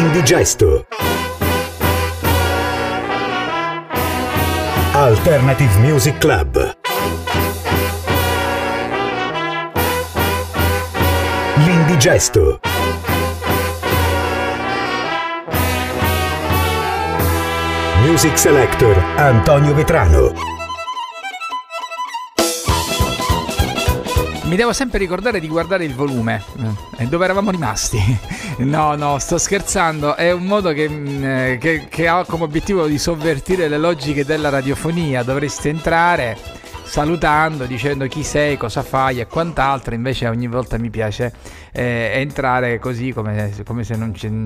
L'indigesto. Alternative Music Club. L'indigesto. Music Selector Antonio Vetrano. Mi devo sempre ricordare di guardare il volume e eh, dove eravamo rimasti. No, no, sto scherzando. È un modo che, mm, eh, che, che ha come obiettivo di sovvertire le logiche della radiofonia. Dovreste entrare salutando, dicendo chi sei, cosa fai e quant'altro. Invece ogni volta mi piace eh, entrare così come, come, se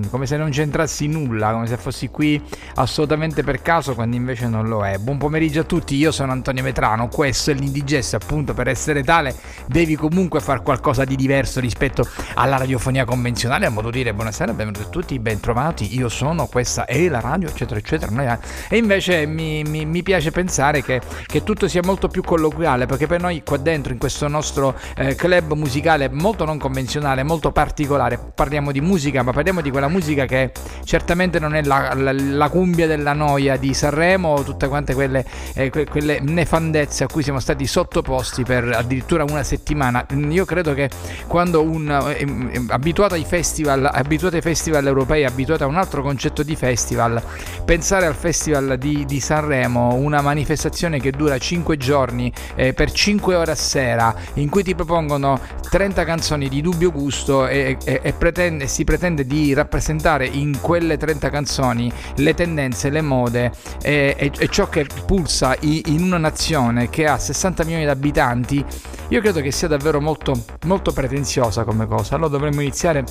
come, se non c'entrassi nulla, come se fossi qui assolutamente per caso quando invece non lo è. Buon pomeriggio a tutti, io sono Antonio Metrano, questo è l'indigesto appunto per essere tale devi comunque fare qualcosa di diverso rispetto alla radiofonia convenzionale, a modo di dire buonasera, benvenuti a tutti, bentrovati, io sono, questa è la radio eccetera eccetera. E invece mi, mi, mi piace pensare che, che, tutto sia molto più colloquiale perché per noi qua dentro in questo nostro eh, club musicale molto non convenzionale musicale molto particolare. Parliamo di musica, ma parliamo di quella musica che certamente non è la, la, la cumbia della noia di Sanremo o tutte quante quelle, eh, que, quelle, nefandezze a cui siamo stati sottoposti per addirittura una settimana. Io credo che quando un eh, abituato ai festival, abituato ai festival europei, abituato a un altro concetto di festival, pensare al festival di, di Sanremo, una manifestazione che dura 5 giorni eh, per 5 ore a sera, in cui ti propongono 30 canzoni di dubbio gusto gusto e, e, e pretende, si pretende di rappresentare in quelle 30 canzoni le tendenze, le mode e, ciò che pulsa in una nazione che ha 60 milioni di abitanti, io credo che sia davvero molto, molto pretenziosa come cosa. Allora dovremmo iniziare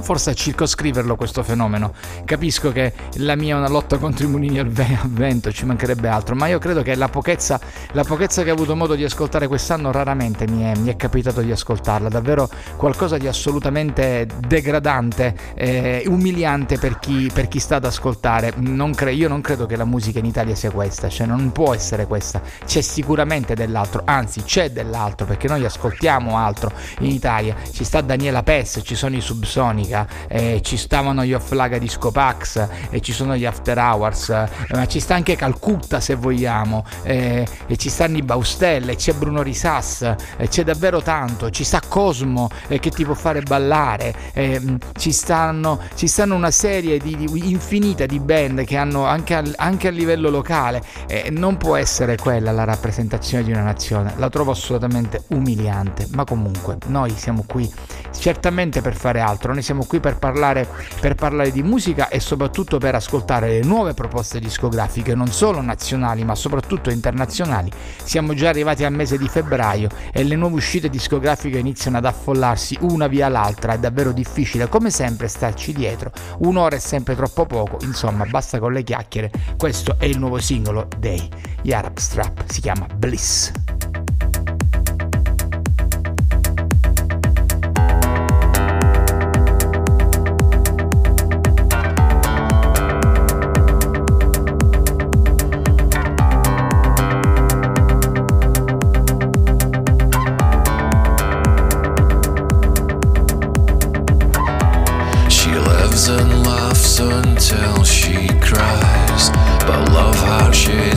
forse a circoscriverlo questo fenomeno. Capisco che la mia è una lotta contro i mulini al vento, ci mancherebbe altro, ma io credo che la pochezza, la pochezza che ho avuto modo di ascoltare quest'anno raramente mi è, mi è capitato di ascoltarla, davvero qualcosa di assolutamente degradante, eh, umiliante per chi, per chi, sta ad ascoltare. Non cre- io non credo che la musica in Italia sia questa, cioè non può essere questa, c'è sicuramente dell'altro, anzi c'è dell'altro perché noi ascoltiamo altro in Italia, ci sta Daniela Pess, ci sono i Subsonica, eh, ci stavano gli Off Laga di Scopax, e ci sono gli After Hours, eh, ma ci sta anche Calcutta se vogliamo, eh, e ci sta Niba Baustelle, c'è Bruno Risas, eh, c'è davvero tanto, ci sta Cosmo eh, che ti può fare ballare, ehm, ci, stanno, ci stanno una serie di, di, infinita di band che hanno anche, al, anche a livello locale, eh, non può essere quella la rappresentazione di una nazione, la trovo assolutamente umiliante, ma comunque noi siamo qui certamente per fare altro, noi siamo qui per parlare, per parlare di musica e soprattutto per ascoltare le nuove proposte discografiche, non solo nazionali ma soprattutto internazionali. Siamo già arrivati al mese di febbraio e le nuove uscite discografiche iniziano ad affollarsi una via l'altra, è davvero difficile come sempre starci dietro, un'ora è sempre troppo poco, insomma basta con le chiacchiere, questo è il nuovo singolo dei Yarab Strap, si chiama Bliss.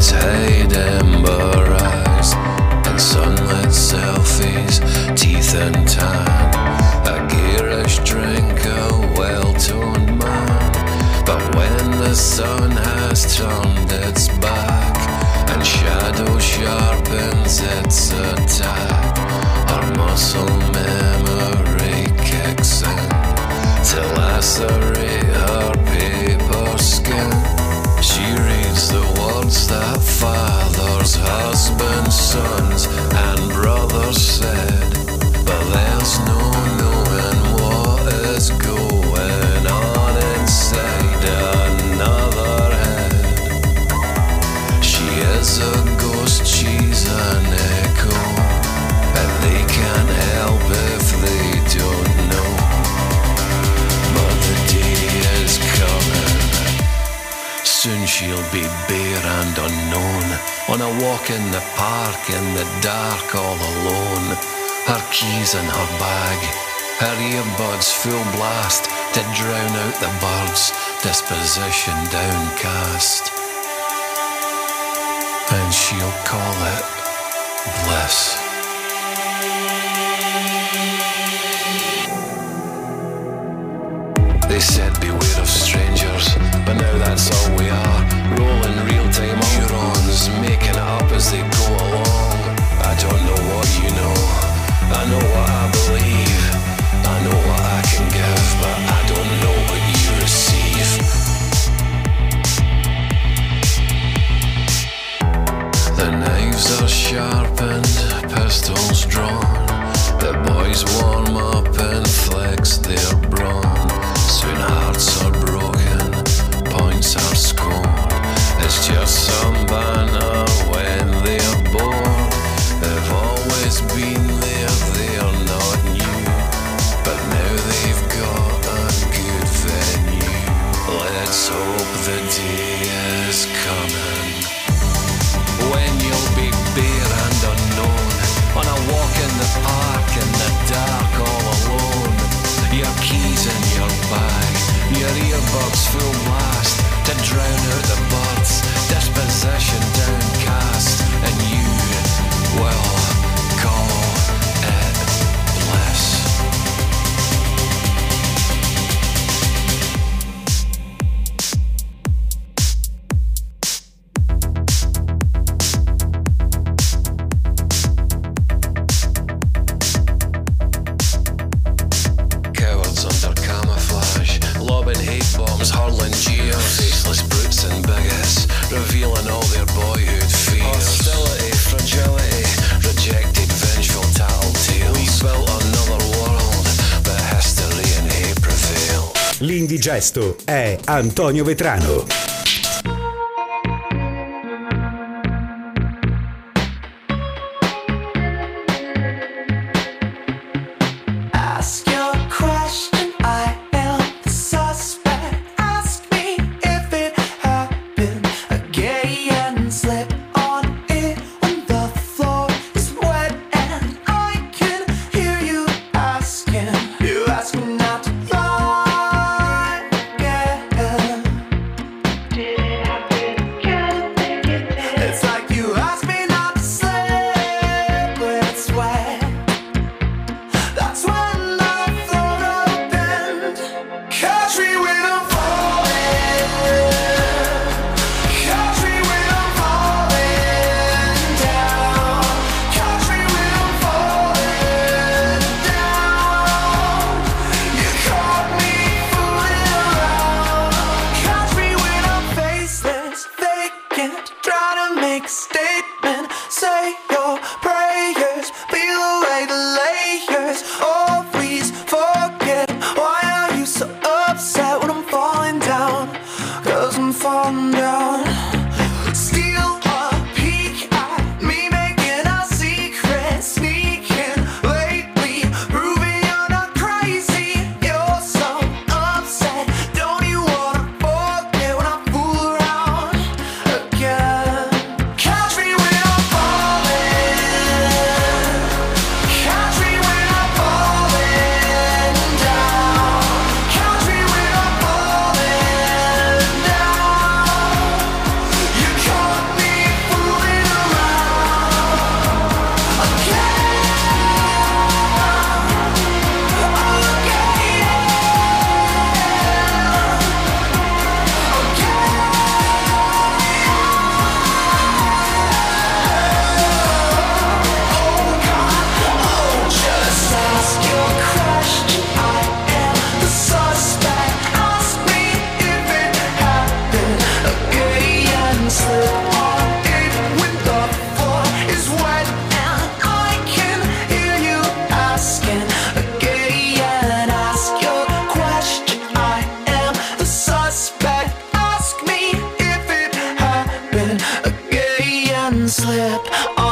it's hiding bag. Her earbuds full blast to drown out the birds, disposition downcast. And she'll call it bliss. gesto è Antonio Vetrano.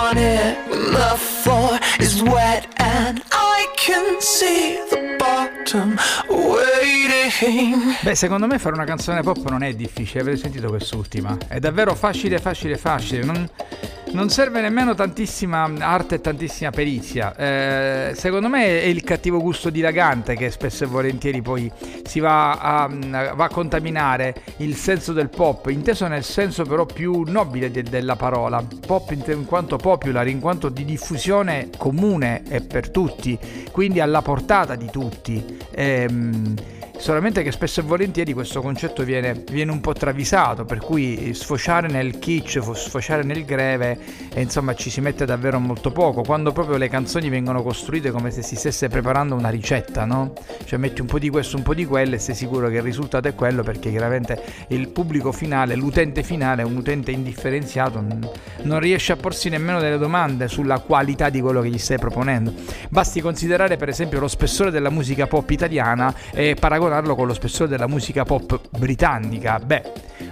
want it. When the floor is wet and I can see the Beh, secondo me fare una canzone pop non è difficile, avete sentito quest'ultima. È davvero facile, facile, facile. Non, non serve nemmeno tantissima arte e tantissima perizia. Eh, secondo me è il cattivo gusto dilagante che spesso e volentieri poi si va a, mm, va a contaminare il senso del pop, inteso nel senso però più nobile de- della parola. Pop in, in quanto popular, in quanto di diffusione comune e per tutti, quindi alla portata di tutti. Ehm, solamente che spesso e volentieri questo concetto viene, viene, un po' travisato, per cui sfociare nel kitsch, sfociare nel greve, e insomma ci si mette davvero molto poco, quando proprio le canzoni vengono costruite come se si stesse preparando una ricetta, no? Cioè metti un po' di questo, un po' di quello e sei sicuro che il risultato è quello perché chiaramente il pubblico finale, l'utente finale, un utente indifferenziato, non riesce a porsi nemmeno delle domande sulla qualità di quello che gli stai proponendo. Basti considerare per esempio lo spessore della musica pop italiana e paragonare paragonarlo con lo spessore della musica pop britannica. Beh,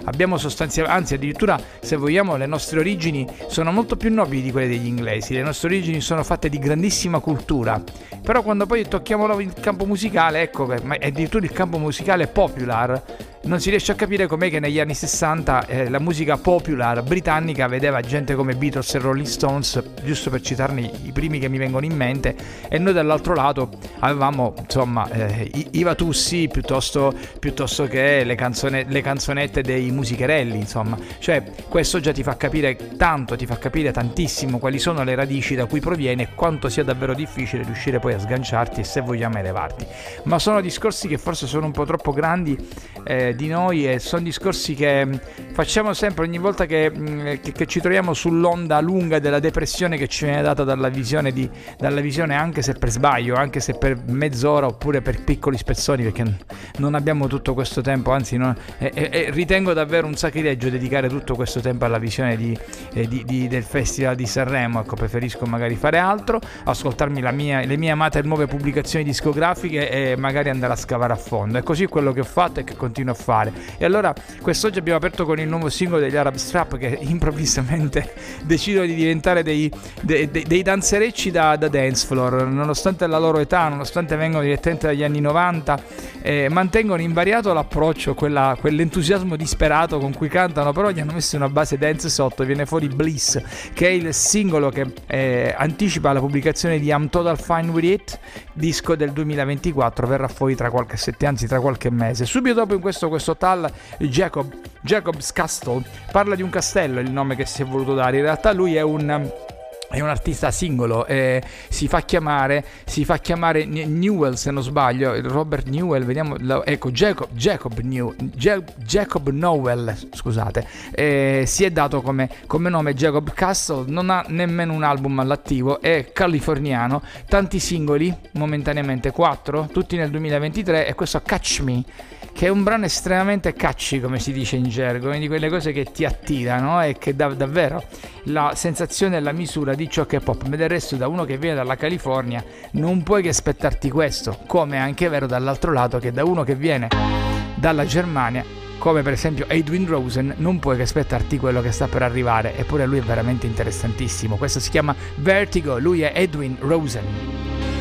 abbiamo sostanzialmente, anzi addirittura se vogliamo le nostre origini sono molto più nobili di quelle degli inglesi, le nostre origini sono fatte di grandissima cultura, però quando poi tocchiamo il campo musicale, ecco che addirittura il campo musicale popular non si riesce a capire com'è che negli anni 60 eh, la musica popular britannica vedeva gente come Beatles e Rolling Stones, giusto per citarne i primi che mi vengono in mente, e noi dall'altro lato avevamo insomma eh, i, Vatussi piuttosto, piuttosto che le, canzone, le canzonette dei musicherelli, insomma, cioè questo già ti fa capire tanto, ti fa capire tantissimo quali sono le radici da cui proviene e quanto sia davvero difficile riuscire poi a sganciarti e se vogliamo elevarti. Ma sono discorsi che forse sono un po' troppo grandi. Eh, di noi e sono discorsi che mm, facciamo sempre ogni volta che, mm, che, che, ci troviamo sull'onda lunga della depressione che ci viene data dalla visione, di, dalla visione anche se per sbaglio, anche se per mezz'ora oppure per piccoli spezzoni perché non abbiamo tutto questo tempo, anzi no, e, e, ritengo davvero un sacrilegio dedicare tutto questo tempo alla visione di, eh, di, del Festival di Sanremo, ecco preferisco magari fare altro, ascoltarmi mia, le mie amate nuove pubblicazioni discografiche e magari andare a scavare a fondo. E così quello che ho fatto e che continuo a fare. E allora quest'oggi abbiamo aperto con il nuovo singolo degli Arab Strap che improvvisamente decidono di diventare dei, dei, dei, dei danzerecci da, da, dance floor, nonostante la loro età, nonostante vengano direttamente dagli anni 90, eh, mantengono invariato l'approccio, quella, quell'entusiasmo disperato con cui cantano, però gli hanno messo una base dance sotto, viene fuori Bliss, che è il singolo che eh, anticipa la pubblicazione di I'm Total Fine With It, disco del 2024, verrà fuori tra qualche settimana, anzi tra qualche mese. Subito dopo in questo questo tal Jacob, Jacob's Castle parla di un castello, il nome che si è voluto dare. In realtà lui è un è un artista singolo, eh, si, fa chiamare, si fa chiamare Newell se non sbaglio, Robert Newell, vediamo, ecco Jacob, Jacob, New, Jacob Nowell, scusate, eh, si è dato come, come, nome Jacob Castle, non ha nemmeno un album all'attivo, è californiano, tanti singoli, momentaneamente 4, tutti nel 2023 e questo Catch Me che è un brano estremamente catchy, come si dice in gergo, una di quelle cose che ti attirano e che dà davvero la sensazione e la misura di ciò che è pop. Ma del resto, da uno che viene dalla California, non puoi che aspettarti questo, come è anche vero dall'altro lato che da uno che viene dalla Germania come per esempio Edwin Rosen, non puoi che aspettarti quello che sta per arrivare, eppure lui è veramente interessantissimo. Questo si chiama Vertigo, lui è Edwin Rosen.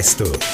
Resto.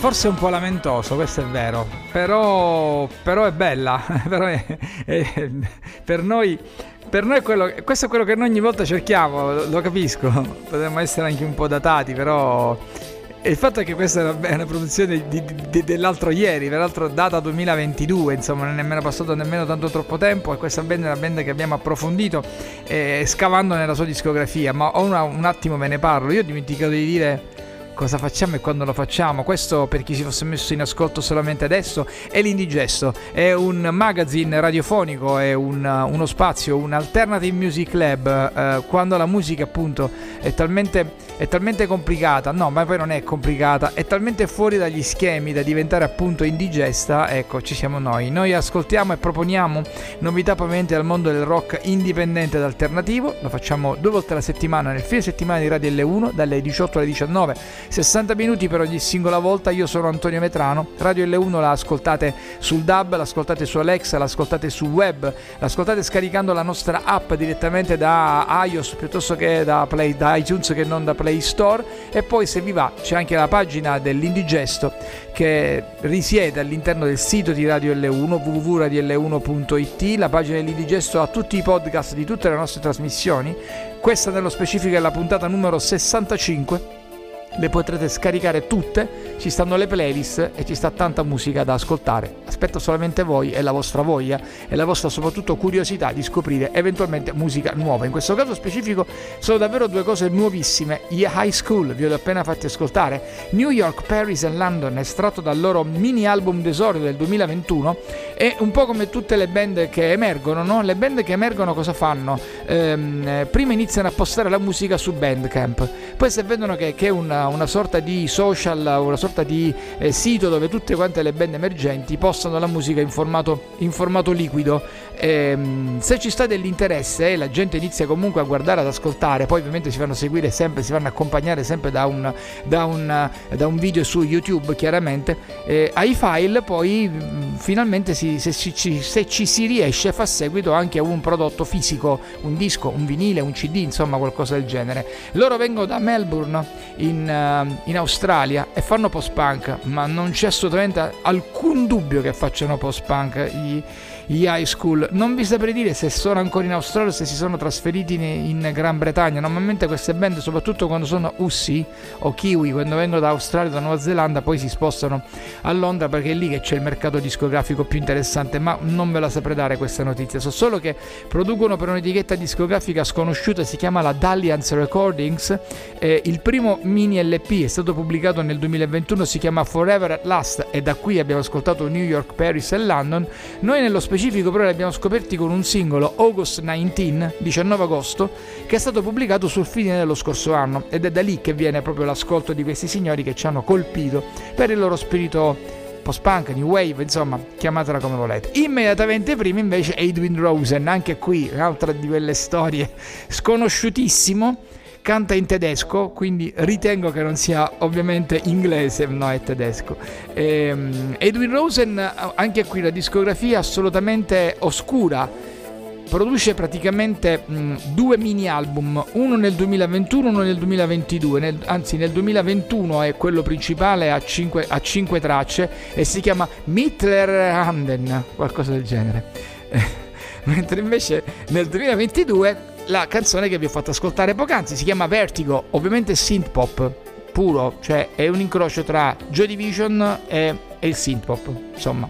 Forse un po' lamentoso, questo è vero, però, però è bella, però è- è- per noi... Per noi è quello, questo è quello che noi ogni volta cerchiamo, lo, lo capisco, potremmo essere anche un po' datati, però il fatto è che questa è una, una produzione di- di- dell'altro ieri, peraltro data 2022, insomma non è nemmeno passato nemmeno tanto troppo tempo e questa band è una band che abbiamo approfondito eh, scavando nella sua discografia, ma ora un attimo ve ne parlo, io ho dimenticato di dire cosa facciamo e quando lo facciamo. Questo, per chi si fosse messo in ascolto solamente adesso, è l'Indigesto. È un magazine radiofonico, è un- uno spazio, un alternative music lab. eh, quando la musica, appunto, è talmente, è talmente complicata, no, ma poi non è complicata, è talmente fuori dagli schemi da diventare appunto indigesta. Ecco, ci siamo noi. Noi ascoltiamo e proponiamo novità provenienti dal mondo del rock indipendente ed alternativo. Lo facciamo due volte alla settimana nel fine settimana di Radio L1 dalle 18 alle 19 60 minuti per ogni singola volta. Io sono Antonio Metrano. Radio L1 la ascoltate sul DAB, l'ascoltate su Alexa, l'ascoltate sul web, l'ascoltate scaricando la nostra app direttamente da iOS piuttosto che da, Play, da iTunes che non da Play Store. E poi se vi va c'è anche la pagina dell'Indigesto che risiede all'interno del sito di Radio L1 www.radiol1.it. La pagina dell'Indigesto ha tutti i podcast di tutte le nostre trasmissioni. Questa nello specifico è la puntata numero 65 le potrete scaricare tutte, ci stanno le playlist e ci sta tanta musica da ascoltare. Aspetto solamente voi e la vostra voglia e la vostra soprattutto curiosità di scoprire eventualmente musica nuova. In questo caso specifico sono davvero due cose nuovissime. Gli High School, vi ho appena fatti ascoltare, New York, Paris e London, estratto dal loro mini album d'esordio del 2021 e un po' come tutte le band che emergono, no? Le band che emergono cosa fanno? Ehm, eh, prima iniziano a postare la musica su Bandcamp, poi se vedono che, che è una, sorta di social, una sorta di eh, sito dove tutte quante le band emergenti postano la musica in formato, in formato liquido. Ehm, se ci sta dell'interesse e la gente inizia comunque a guardare, ad ascoltare, poi ovviamente si fanno seguire sempre, si fanno accompagnare sempre da un, da un, da un video su YouTube, chiaramente, eh, ai file poi mh, finalmente si- se, ci, se ci si riesce fa seguito anche a un prodotto fisico, un disco, un vinile, un CD, insomma qualcosa del genere. Loro vengono da Melbourne in, eh, in Australia e fanno post-punk, ma non c'è assolutamente alcun dubbio che facciano post-punk gli, gli high school. Non vi saprei dire se sono ancora in Australia o se si sono trasferiti in, in Gran Bretagna. Normalmente queste band, soprattutto quando sono Ussi o Kiwi, quando vengono da Australia o da Nuova Zelanda, poi si spostano a Londra perché è lì che c'è il mercato discografico più interessante. Ma non ve la saprei dare questa notizia. So solo che producono per un'etichetta discografica sconosciuta, si chiama la Dalliance Recordings. Eh, il primo mini LP è stato pubblicato nel 2021, si chiama Forever at Last e da qui abbiamo ascoltato New York, Paris e London. Noi nello specifico però li abbiamo scoperti con un singolo August 19, 19 agosto, che è stato pubblicato sul fine dello scorso anno ed è da lì che viene proprio l'ascolto di questi signori che ci hanno colpito per il loro spirito post-punk, new wave, insomma, chiamatela come volete. Immediatamente prima invece Edwin Rosen, anche qui un'altra di quelle storie sconosciutissimo, canta in tedesco, quindi ritengo che non sia ovviamente inglese, no è tedesco. Ehm, Edwin Rosen, anche qui la discografia assolutamente oscura, produce praticamente mh, due mini album, uno nel 2021 e uno nel 2022, nel- anzi nel 2021 è quello principale a 5, a cinque tracce e si chiama Mittler Handen, qualcosa del genere. Mentre invece nel 2022 la canzone che vi ho fatto ascoltare poc'anzi si chiama Vertigo, ovviamente synth pop puro, cioè è un incrocio tra Joy Division e, e il synth pop, insomma,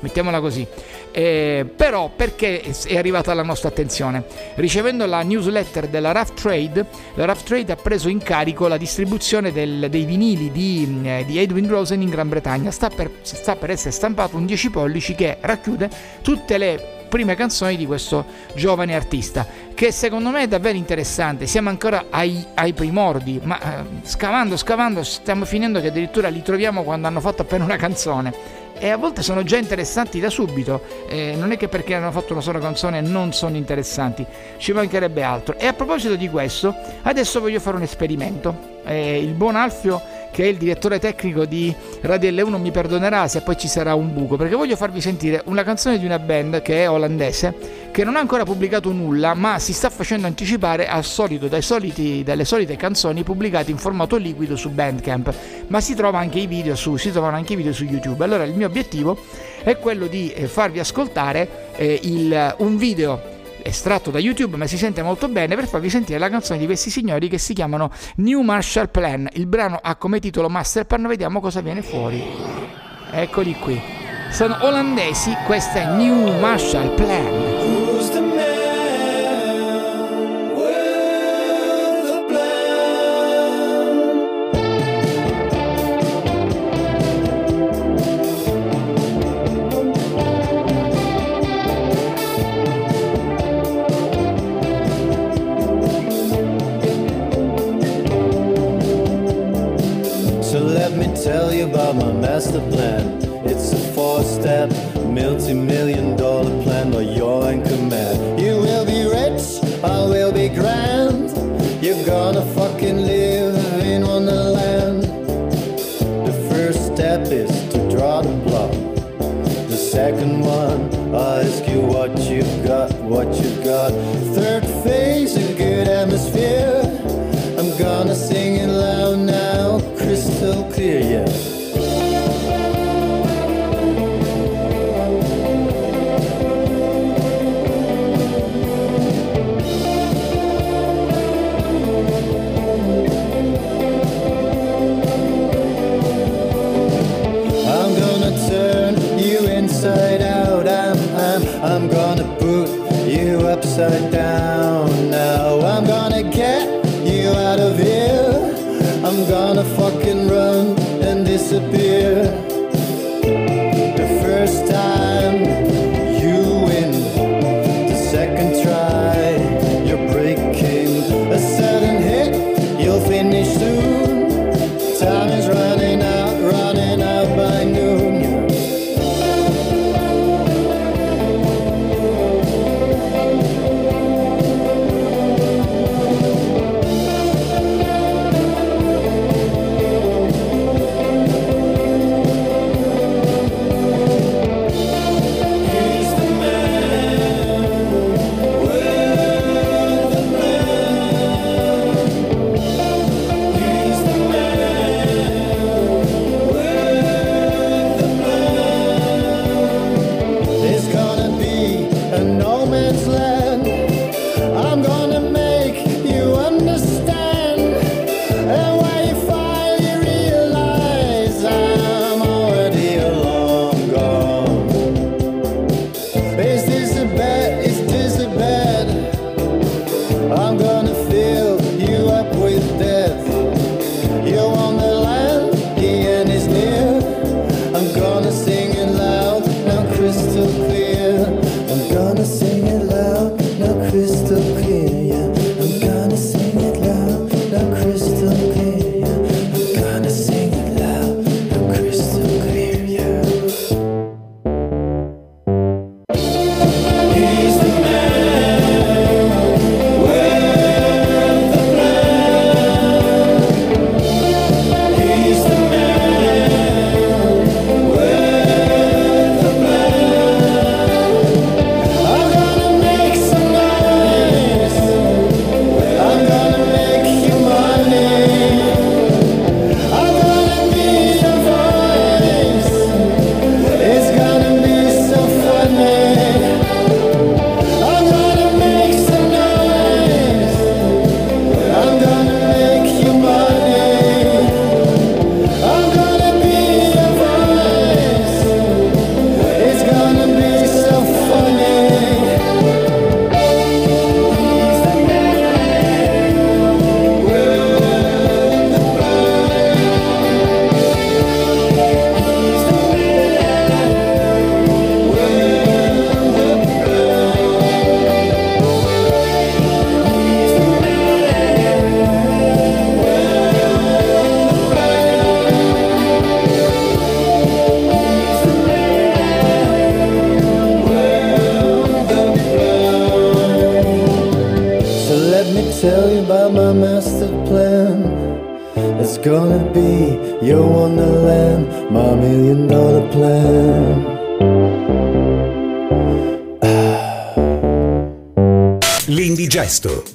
mettiamola, così. Eh, però perché è arrivata alla nostra attenzione? Ricevendo la newsletter della Rough Trade, la Rough Trade ha preso in carico la distribuzione del- dei vinili di, eh, di Edwin Rosen in Gran Bretagna. Sta per, sta per essere stampato un 10 pollici che racchiude tutte le prime canzoni di questo giovane artista che secondo me è davvero interessante. Siamo ancora ai, ai primordi ma eh, scavando scavando stiamo finendo che addirittura li troviamo quando hanno fatto appena una canzone e a volte sono già interessanti da subito. Eh, non è che perché hanno fatto una sola canzone non sono interessanti ci mancherebbe altro. E a proposito di questo adesso voglio fare un esperimento. Eh, il buon Alfio che è il direttore tecnico di Radio L1 mi perdonerà se poi ci sarà un buco perché voglio farvi sentire una canzone di una band che è olandese che non ha ancora pubblicato nulla ma si sta facendo anticipare al solito dai soliti, dalle solite canzoni pubblicate in formato liquido su Bandcamp ma si, trova anche su, si trovano anche i video su YouTube allora il mio obiettivo è quello di eh, farvi ascoltare eh, il- un video estratto da YouTube, ma si sente molto bene per farvi sentire la canzone di questi signori che si chiamano New Marshall Plan. Il brano ha come titolo Master Plan, vediamo cosa viene fuori. Eccoli qui. Sono olandesi, questa è New Marshall Plan.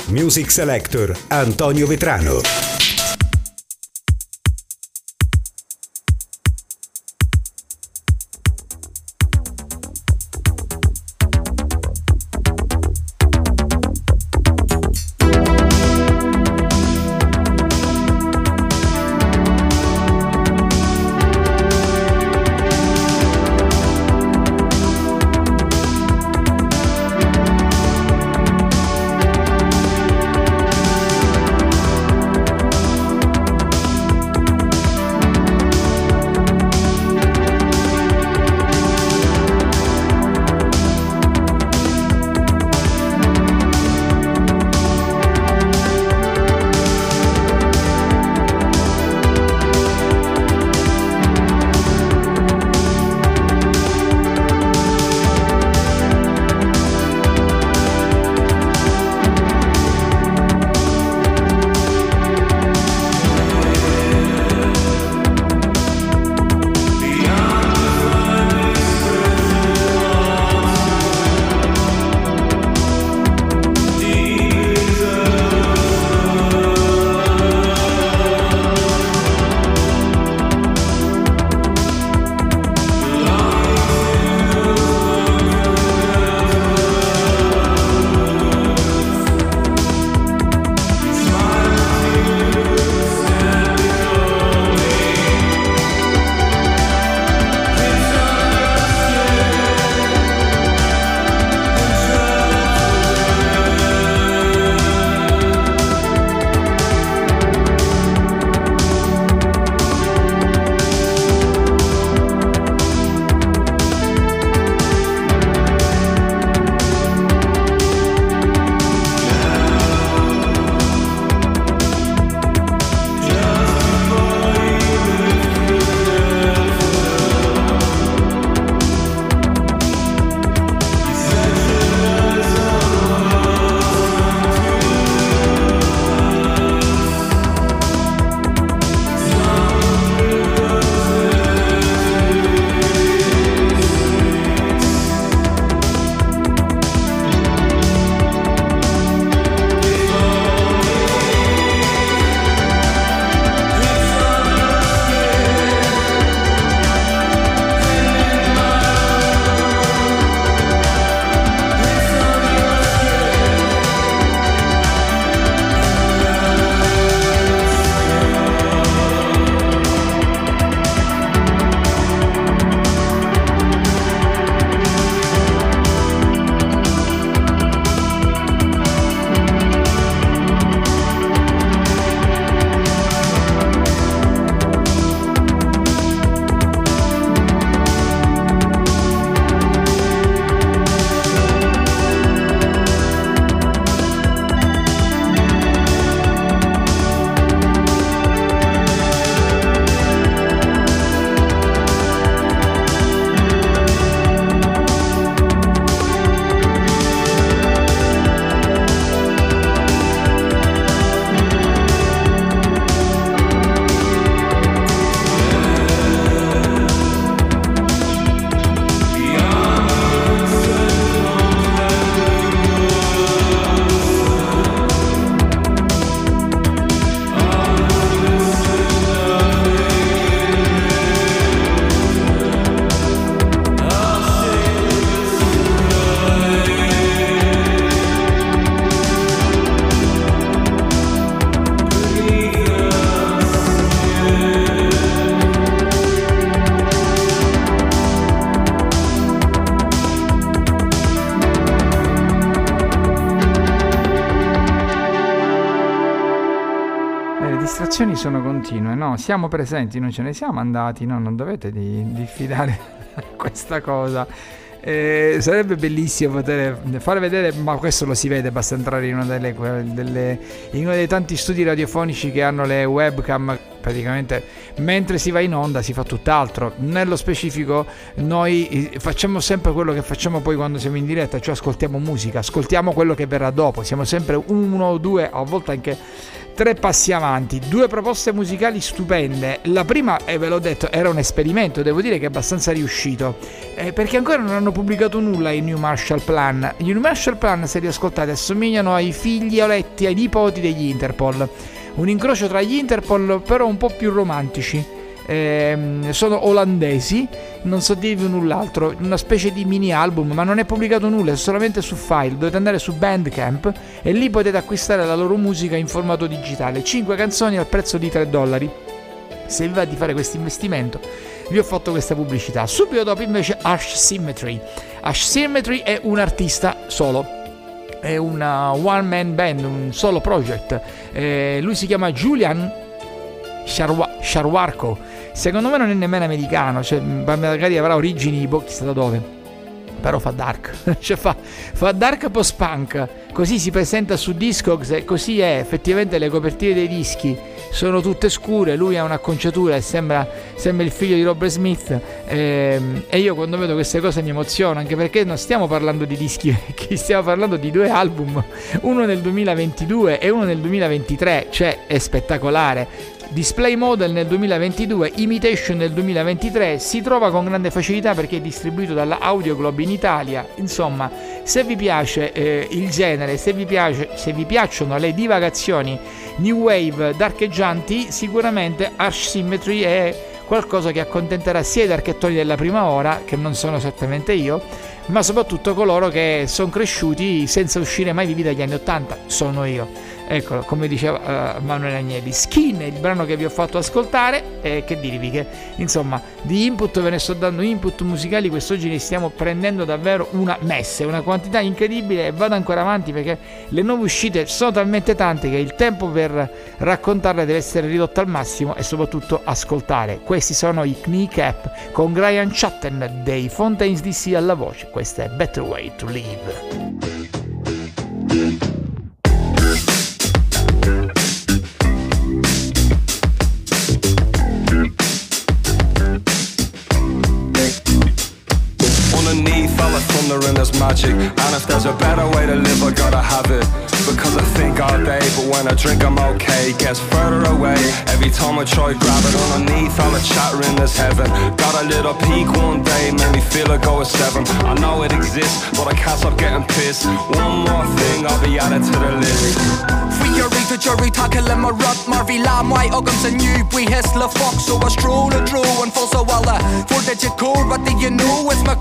Music Selector Antonio Vetrano. Siamo presenti, non ce ne siamo andati, no? Non dovete di- diffidare questa cosa. Eh, sarebbe bellissimo poter fare vedere, ma questo lo si vede, basta entrare in uno, delle, delle- in uno dei tanti studi radiofonici che hanno le webcam. Praticamente mentre si va in onda si fa tutt'altro. Nello specifico, noi eh, facciamo sempre quello che facciamo poi quando siamo in diretta, cioè ascoltiamo musica, ascoltiamo quello che verrà dopo. Siamo sempre uno o due, a volte anche tre passi avanti, due proposte musicali stupende. La prima, e ve l'ho detto, era un esperimento, devo dire che è abbastanza riuscito, eh, perché ancora non hanno pubblicato nulla i New Marshall Plan. I New Marshall Plan, se li ascoltate, assomigliano ai figlioletti, ai nipoti degli Interpol. Un incrocio tra gli Interpol, però un po' più romantici. Ehm, sono olandesi, non so dirvi null'altro, una specie di mini album, ma non è pubblicato nulla, è solamente su file, dovete andare su Bandcamp e lì potete acquistare la loro musica in formato digitale, 5 canzoni al prezzo di 3 dollari. Se vi va di fare questo investimento, vi ho fatto questa pubblicità. Subito dopo invece Ash Symmetry. Ash Symmetry è un artista solo, è una one man band, un solo project. Eh, lui si chiama Julian Sharwa- Sharwarko. Secondo me non è nemmeno americano, cioè magari avrà origini boh, chissà da dove. Però fa dark, cioè fa, fa dark post-punk, così si presenta su Discogs e così è, effettivamente le copertine dei dischi sono tutte scure, lui ha un'acconciatura e sembra, sembra il figlio di Robert Smith ehm, e io quando vedo queste cose mi emoziono, anche perché non stiamo parlando di dischi stiamo parlando di due album, uno nel 2022 e uno nel 2023, cioè è spettacolare. Display Model nel 2022, Imitation nel 2023, si trova con grande facilità perché è distribuito dalla Audio Globe in Italia. Insomma, se vi piace eh, il genere, se vi, piace, se vi piacciono le divagazioni new wave darcheggianti, sicuramente Arch Symmetry è qualcosa che accontenterà sia i darchettoni della prima ora, che non sono esattamente io, ma soprattutto coloro che sono cresciuti senza uscire mai vivi dagli anni 80, sono io. Eccolo, come diceva eh, Manuel Agnelli, Skin è il brano che vi ho fatto ascoltare e che dirvi che insomma di input ve ne sto dando input musicali quest'oggi ne stiamo prendendo davvero una messe, una quantità incredibile e vado ancora avanti perché le nuove uscite sono talmente tante che il tempo per raccontarle deve essere ridotto al massimo e soprattutto ascoltare. Questi sono i Kneecap con Brian Chatten dei Fontaines DC alla voce, questa è Better Way to Live. If there's a better way to live I gotta have it. Because I think all day But when I drink I'm okay. Gets further away. Every time I try grab it Underneath all the chattering there's heaven. Got a little peak one day Made me feel like I was seven. I know it exists But I can't stop getting pissed. One more thing I'll be added to the list to jury tak kan lade mig rap mig Vi lader mig og om sin ny Vi so I stroll var stråler and for so alle uh, For the decor, what do you know? It's is my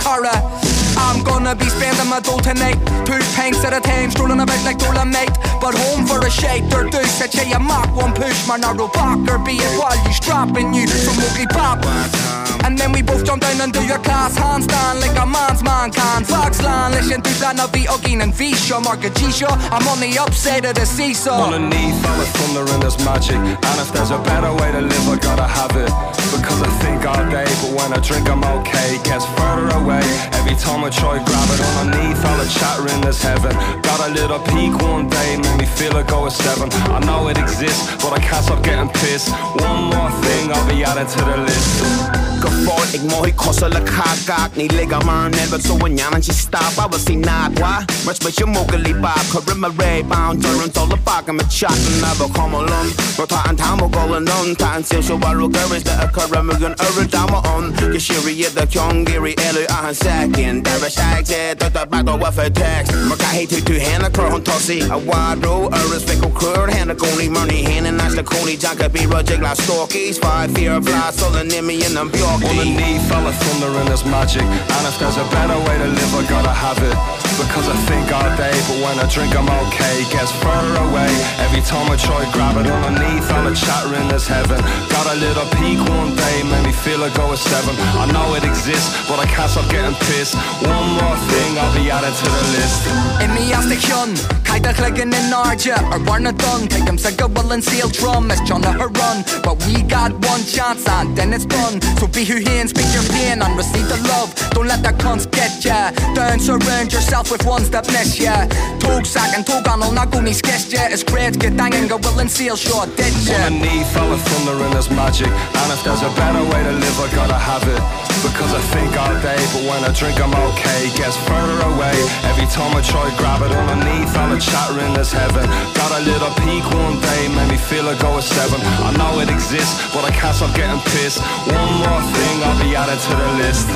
I'm gonna be spending my dough tonight. Two pangs at a time strolling about væk like dola mate. But home for a shake Der du such a mak One push my når du bakker Be it while you strapping you. Som ugly pop One time and then we both jump down and do your class handstand like a man's man can. Foxland listen to plan of the Ogin and Visha Mark a G-Shaw I'm on the upside of the seesaw. Underneath all the thunder and there's magic. And if there's a better way to live I gotta have it. Because I think all day But when I drink I'm okay. Gets further away. Every time I try grab it Underneath all the chattering there's heaven. Got a little peak one day Made me feel like I was seven. I know it exists But I can't stop getting pissed. One more thing I'll be added to the list geval ik mooi kostelijk haakkaak Niet liggen maar net wat zo'n jaantje staat Waar was die naak waar? Maar spit je mogelijk baap Kerem maar ray bound Durin tolle bakken met shot En we komen lom Maar ta en tamo golen don Ta en zil zo waar ook er is De kerem ik een ure dame on Je shiri je de kyong Giri elu aan zaken Daar is ik zet Dat dat baat over vertekst Maar ka heet u tu henne a hon tossie A wado er is fikkel kur Henne goni money Henne naast de koni Janka be rujik la stalkies Five fear of lies Sollen in me in them pure on the knee, thunder and there's magic. And if there's a better way to live, I gotta have it. Because I think all day, but when I drink, I'm okay. Gets further away every time I try to grab it. Underneath, a the chattering as heaven. Got a little peak one day, made me feel I go a seven. I know it exists, but I can't stop getting pissed. One more thing, I'll be added to the list. In the Aztecion, Kaida Klegan in Narja, or Barna Dun. Take them, Sega, Will and Seal Drum, it's John the Run. But we got one chance, and then it's done. So be who here and speak your pain and receive the love. Don't let that cunts get ya. Don't surround yourself with ones that bless ya. Tog sack and tog on all na go sketch ya. It's great get dangin go will and seal short dead ya. Underneath all the thunder and there's magic. And if there's a better way to live I gotta have it Because I think all day but when I drink I'm okay. Gets further away. Every time I try grab it Underneath all the chattering is heaven. Got a little peak one day made me feel like I was seven. I know it exists but I can't stop getting pissed. One more thing I'll be added to the list.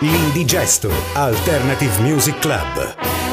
L'Indigesto Alternative Music Club.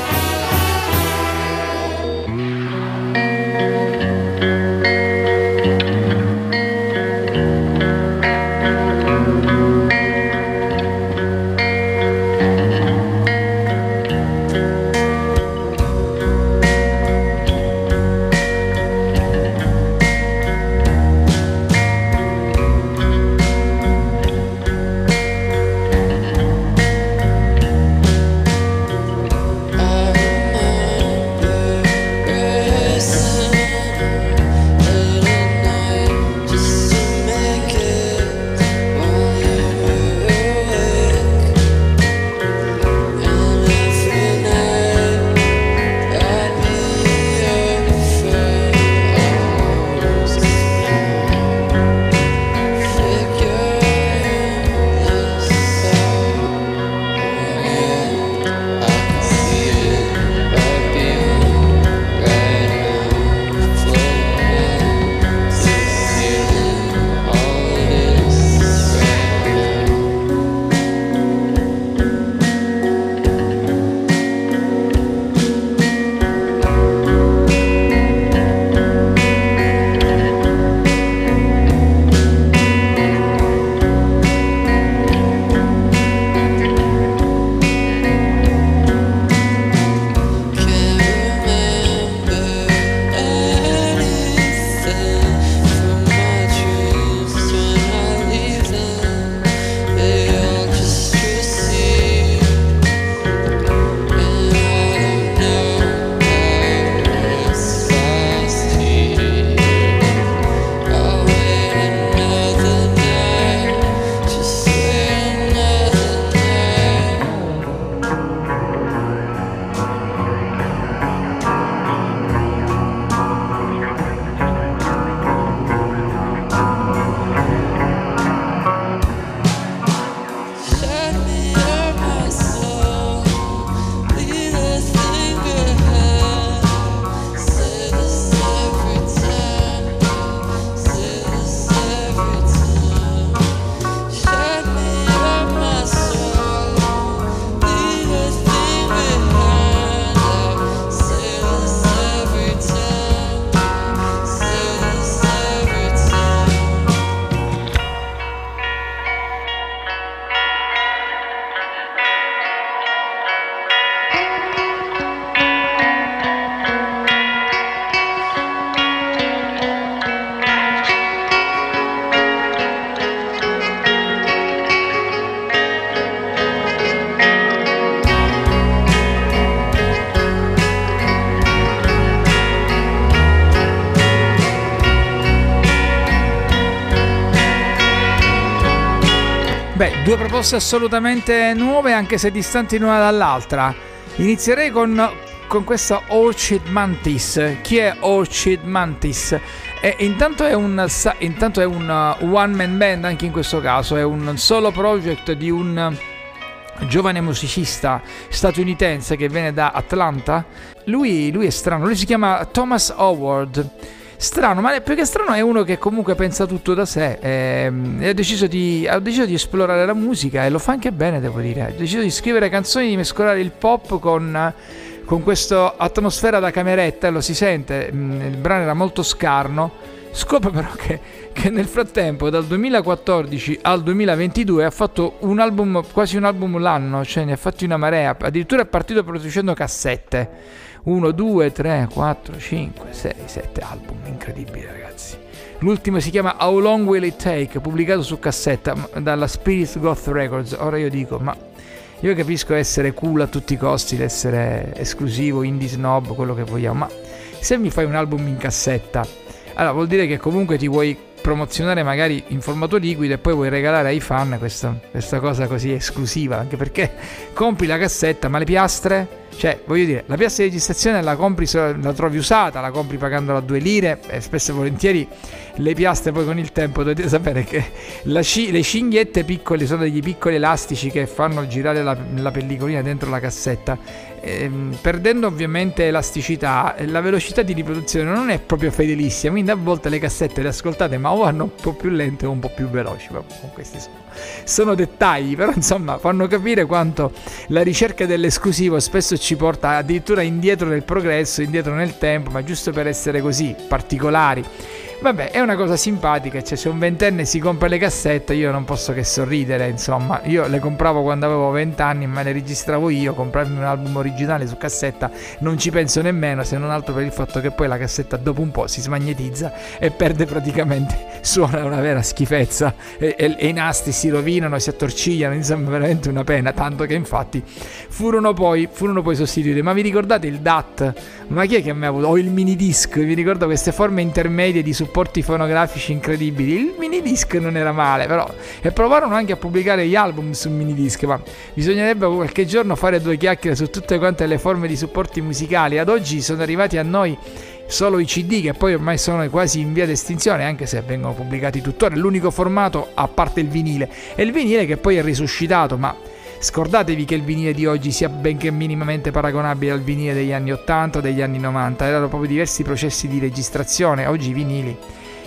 Due proposte assolutamente nuove, anche se distanti l'una dall'altra. Inizierei con, con questa Orchid Mantis. Chi è Orchid Mantis? E intanto è un, intanto è un uh, one man band anche in questo caso, è un solo project di un giovane musicista statunitense che viene da Atlanta. Lui, lui è strano, lui si chiama Thomas Howard. Strano, ma più che strano è uno che comunque pensa tutto da sé ehm, e ha deciso, di, ha deciso di esplorare la musica e lo fa anche bene, devo dire. Ha deciso di scrivere canzoni, di mescolare il pop con, con questa atmosfera da cameretta lo si sente. mm, Il brano era molto scarno, Scopro però che, che nel frattempo, dal 2014 al 2022, ha fatto un album, quasi un album l'anno, cioè ne ha fatti una marea. Addirittura è partito producendo cassette. 1, 2, 3, 4, 5, 6, 7 album. Incredibile, ragazzi. L'ultimo si chiama How Long Will It Take, pubblicato su cassetta dalla Spirits Goth Records. Ora io dico, ma io capisco essere cool a tutti i costi, essere esclusivo, indie snob, quello che vogliamo, ma se mi fai un album in cassetta, allora vuol dire che comunque ti vuoi promozionare magari in formato liquido e poi vuoi regalare ai fan questa, questa cosa così esclusiva, anche perché compri la cassetta, ma le piastre? Cioè, voglio dire, la piastra di registrazione la compri, la trovi usata, la compri pagandola a due lire e spesso e volentieri le piastre poi con il tempo dovete sapere che sci- le cinghiette piccole sono degli piccoli elastici che fanno girare la, la pellicolina dentro la cassetta. Ehm, perdendo ovviamente elasticità eh, la velocità di riproduzione non è proprio fedelissima quindi a volte le cassette le ascoltate ma o vanno un po' più lente o un po' più veloci ma questi sono, sono dettagli però insomma fanno capire quanto la ricerca dell'esclusivo spesso ci porta addirittura indietro nel progresso indietro nel tempo ma giusto per essere così particolari Vabbè, è una cosa simpatica, cioè se un ventenne si compra le cassette io non posso che sorridere, insomma, io le compravo quando avevo 20 anni, ma le registravo io, comprarmi un album originale su cassetta non ci penso nemmeno, se non altro per il fatto che poi la cassetta dopo un po' si smagnetizza e perde praticamente, suona una vera schifezza e, e- e i nastri si rovinano, si attorcigliano, insomma veramente una pena, tanto che infatti furono poi, furono poi sostituiti. Ma vi ricordate il DAT? Ma chi è che mi ha avuto? O il minidisc, vi ricordo queste forme intermedie di supporti fonografici incredibili. Il minidisc non era male, però. E provarono anche a pubblicare gli album su minidisc, ma bisognerebbe qualche giorno fare due chiacchiere su tutte quante le forme di supporti musicali. Ad oggi sono arrivati a noi solo i CD che poi ormai sono quasi in via d'estinzione anche se vengono pubblicati tuttora l'unico formato a parte il vinile e il vinile che poi è risuscitato ma scordatevi che il vinile di oggi sia benché minimamente paragonabile al vinile degli anni 80 o degli anni 90 erano proprio diversi processi di registrazione oggi i vinili.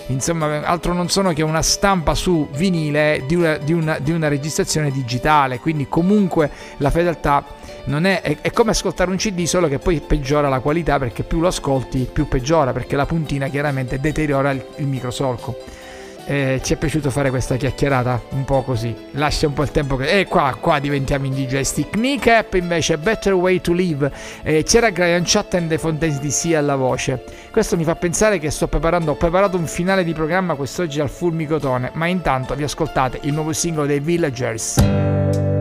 Insomma altro non sono che una stampa su vinile di una, di una- di una registrazione digitale. Quindi comunque la fedeltà è, è, è come ascoltare un CD solo che poi peggiora la qualità perché più lo ascolti più peggiora perché la puntina chiaramente deteriora il, il microsolco eh, ci è piaciuto fare questa chiacchierata? Un po' così. Lascia un po' il tempo che e qua, qua diventiamo indigestic Kneecap invece Better Way to Live. Eh, c'era Brian Chatten dei Fontaines DC alla voce. Questo mi fa pensare che sto preparando ho preparato un finale di programma quest'oggi al fulmicotone ma intanto vi ascoltate il nuovo singolo dei Villagers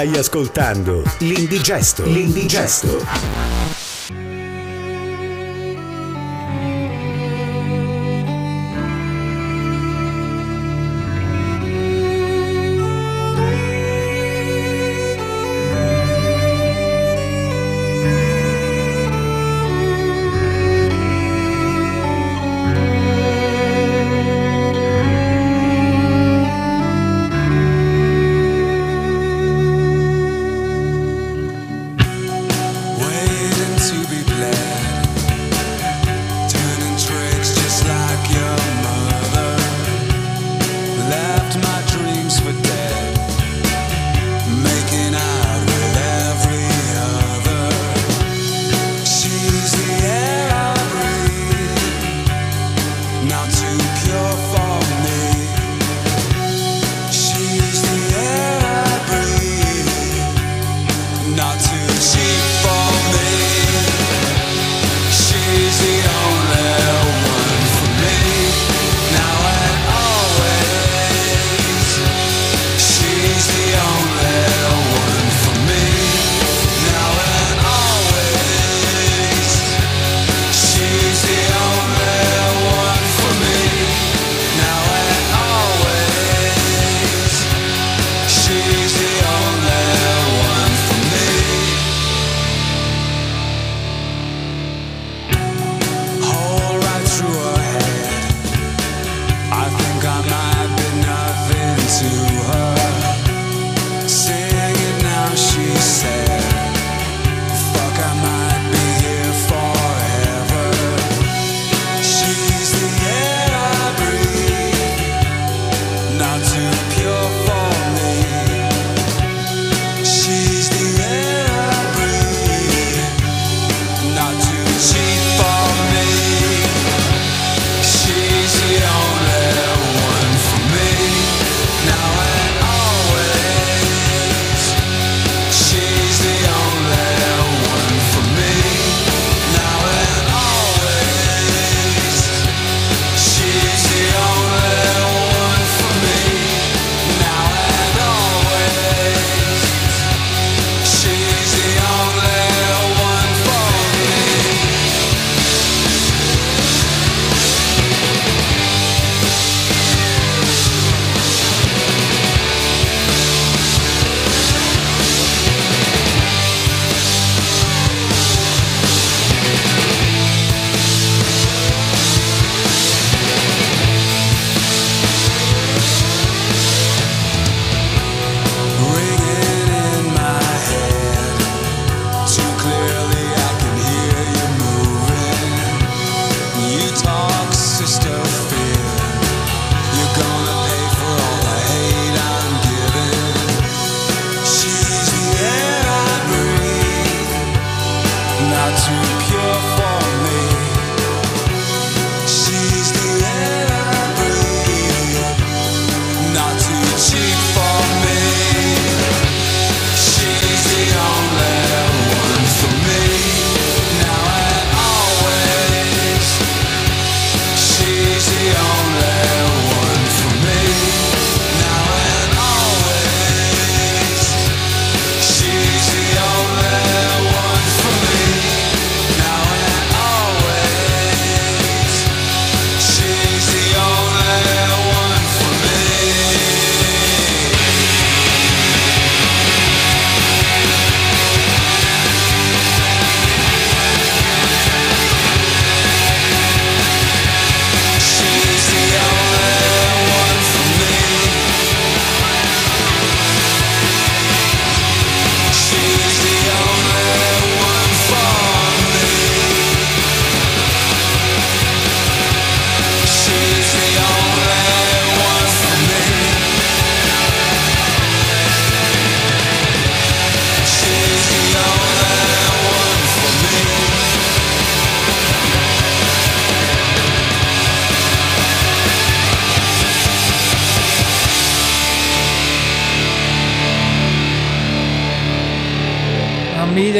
Stai ascoltando l'Indigesto. L'Indigesto.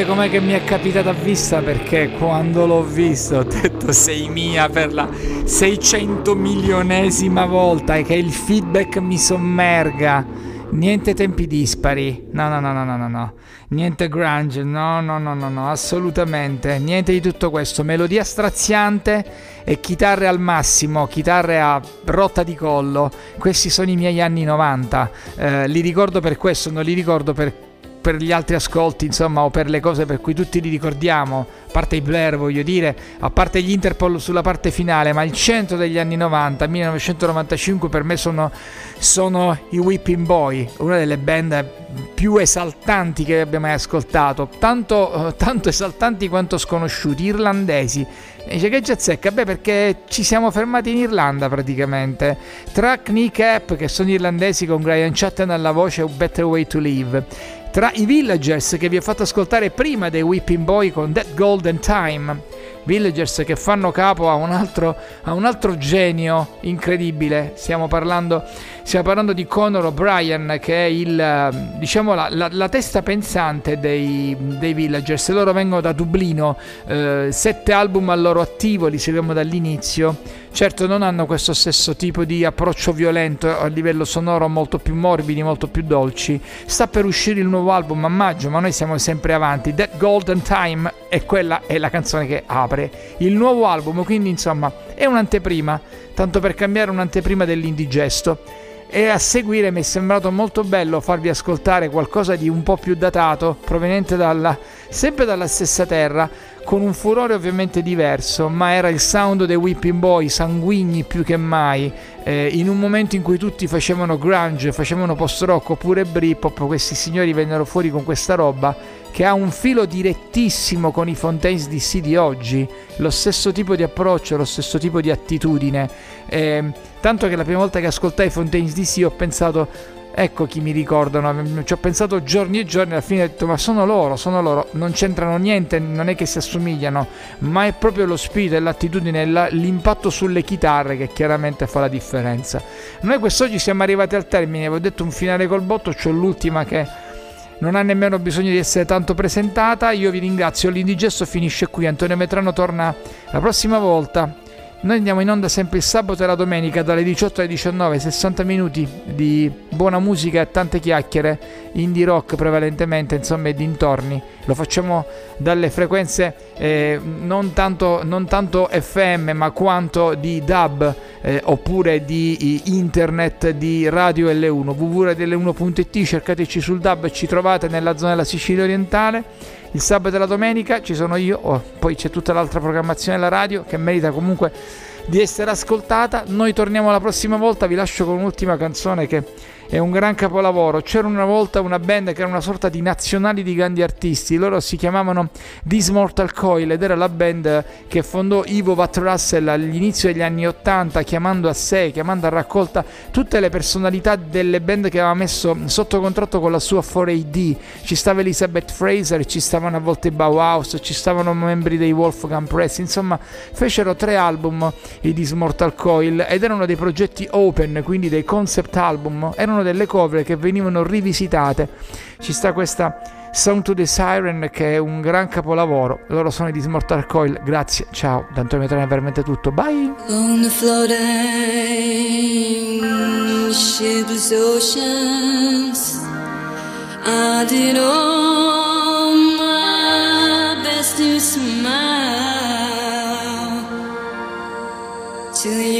Dite com'è che mi è capitata a vista perché quando l'ho visto ho detto sei mia per la 600 milionesima volta e che il feedback mi sommerga Niente tempi dispari, no, no, no, no, no, no, no. Niente grunge, no, no, no, no, no, assolutamente. Niente di tutto questo. Melodia straziante e chitarre al massimo, chitarre a rotta di collo. Questi sono i miei anni 90. Eh, li ricordo per questo, non li ricordo per per gli altri ascolti, insomma, o per le cose per cui tutti li ricordiamo, a parte i Blair, voglio dire, a parte gli Interpol sulla parte finale, ma il centro degli anni 90, 1995 per me sono, sono i Whipping Boy, una delle band più esaltanti che abbia mai ascoltato, tanto, eh, tanto esaltanti quanto sconosciuti, irlandesi. E dice che giazzecca? Beh, perché ci siamo fermati in Irlanda praticamente. Tra Kneecap, che sono irlandesi con Brian Chatten alla voce, Better Way to Live tra i Villagers che vi ho fatto ascoltare prima dei Whipping Boy con That Golden Time. Villagers che fanno capo a un altro, a un altro genio incredibile. Stiamo parlando, stiamo parlando di Conor O'Brien, che è il, diciamo, la, la- la testa pensante dei, dei Villagers. Loro vengono da Dublino, eh, sette album al loro attivo, li seguiamo dall'inizio. Certo, non hanno questo stesso tipo di approccio violento a livello sonoro, molto più morbidi, molto più dolci. Sta per uscire il nuovo album a maggio, ma noi siamo sempre avanti. That Golden Time e quella è la canzone che apre il nuovo album, quindi insomma è un'anteprima, tanto per cambiare un'anteprima dell'indigesto. E a seguire mi è sembrato molto bello farvi ascoltare qualcosa di un po' più datato, proveniente dalla, sempre dalla stessa terra, con un furore ovviamente diverso, ma era il sound dei Whipping Boy, sanguigni più che mai, eh, in un momento in cui tutti facevano grunge, facevano post-rock oppure Britpop, questi signori vennero fuori con questa roba che ha un filo direttissimo con i Fontaines DC di oggi, lo stesso tipo di approccio, lo stesso tipo di attitudine, eh, tanto che la prima volta che ascoltai i Fontaines DC ho pensato Ecco chi mi ricordano, ci ho pensato giorni e giorni, alla fine ho detto ma sono loro, sono loro, non c'entrano niente, non è che si assomigliano, ma è proprio lo spirito e l'attitudine, la- l'impatto sulle chitarre che chiaramente fa la differenza. Noi quest'oggi siamo arrivati al termine, vi ho detto un finale col botto, c'ho l'ultima che non ha nemmeno bisogno di essere tanto presentata, io vi ringrazio, l'indigesto finisce qui, Antonio Metrano torna la prossima volta. Noi andiamo in onda sempre il sabato e la domenica dalle 18 alle 19, 60 minuti di buona musica e tante chiacchiere, indie rock prevalentemente, insomma, e dintorni. Lo facciamo dalle frequenze eh, non, tanto, non tanto FM, ma quanto di DAB eh, oppure di eh, internet di Radio L1, www.radioL1.it, cercateci sul DAB, ci trovate nella zona della Sicilia orientale. Il sabato e la domenica ci sono io, oh, poi c'è tutta l'altra programmazione della radio che merita comunque di essere ascoltata. Noi torniamo la prossima volta, vi lascio con un'ultima canzone che è un gran capolavoro. C'era una volta una band che era una sorta di nazionali di grandi artisti, loro si chiamavano This Mortal Coil ed era la band che fondò Ivo Vat Russell all'inizio degli anni 80 chiamando a sé, chiamando a raccolta tutte le personalità delle band che aveva messo sotto contratto con la sua 4AD. Ci stava Elizabeth Fraser, ci stavano a volte Bauhaus, ci stavano membri dei Wolfgang Press, insomma fecero tre album i This Mortal Coil ed erano dei progetti open, quindi dei concept album, erano delle cover che venivano rivisitate. Ci sta questa Sound to the Siren che è un gran capolavoro. Loro sono i This Mortal Coil. Grazie, ciao. Da Antonio Metrano è veramente tutto. Bye. On the floating oceans, I did all my best to smile to your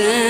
understand.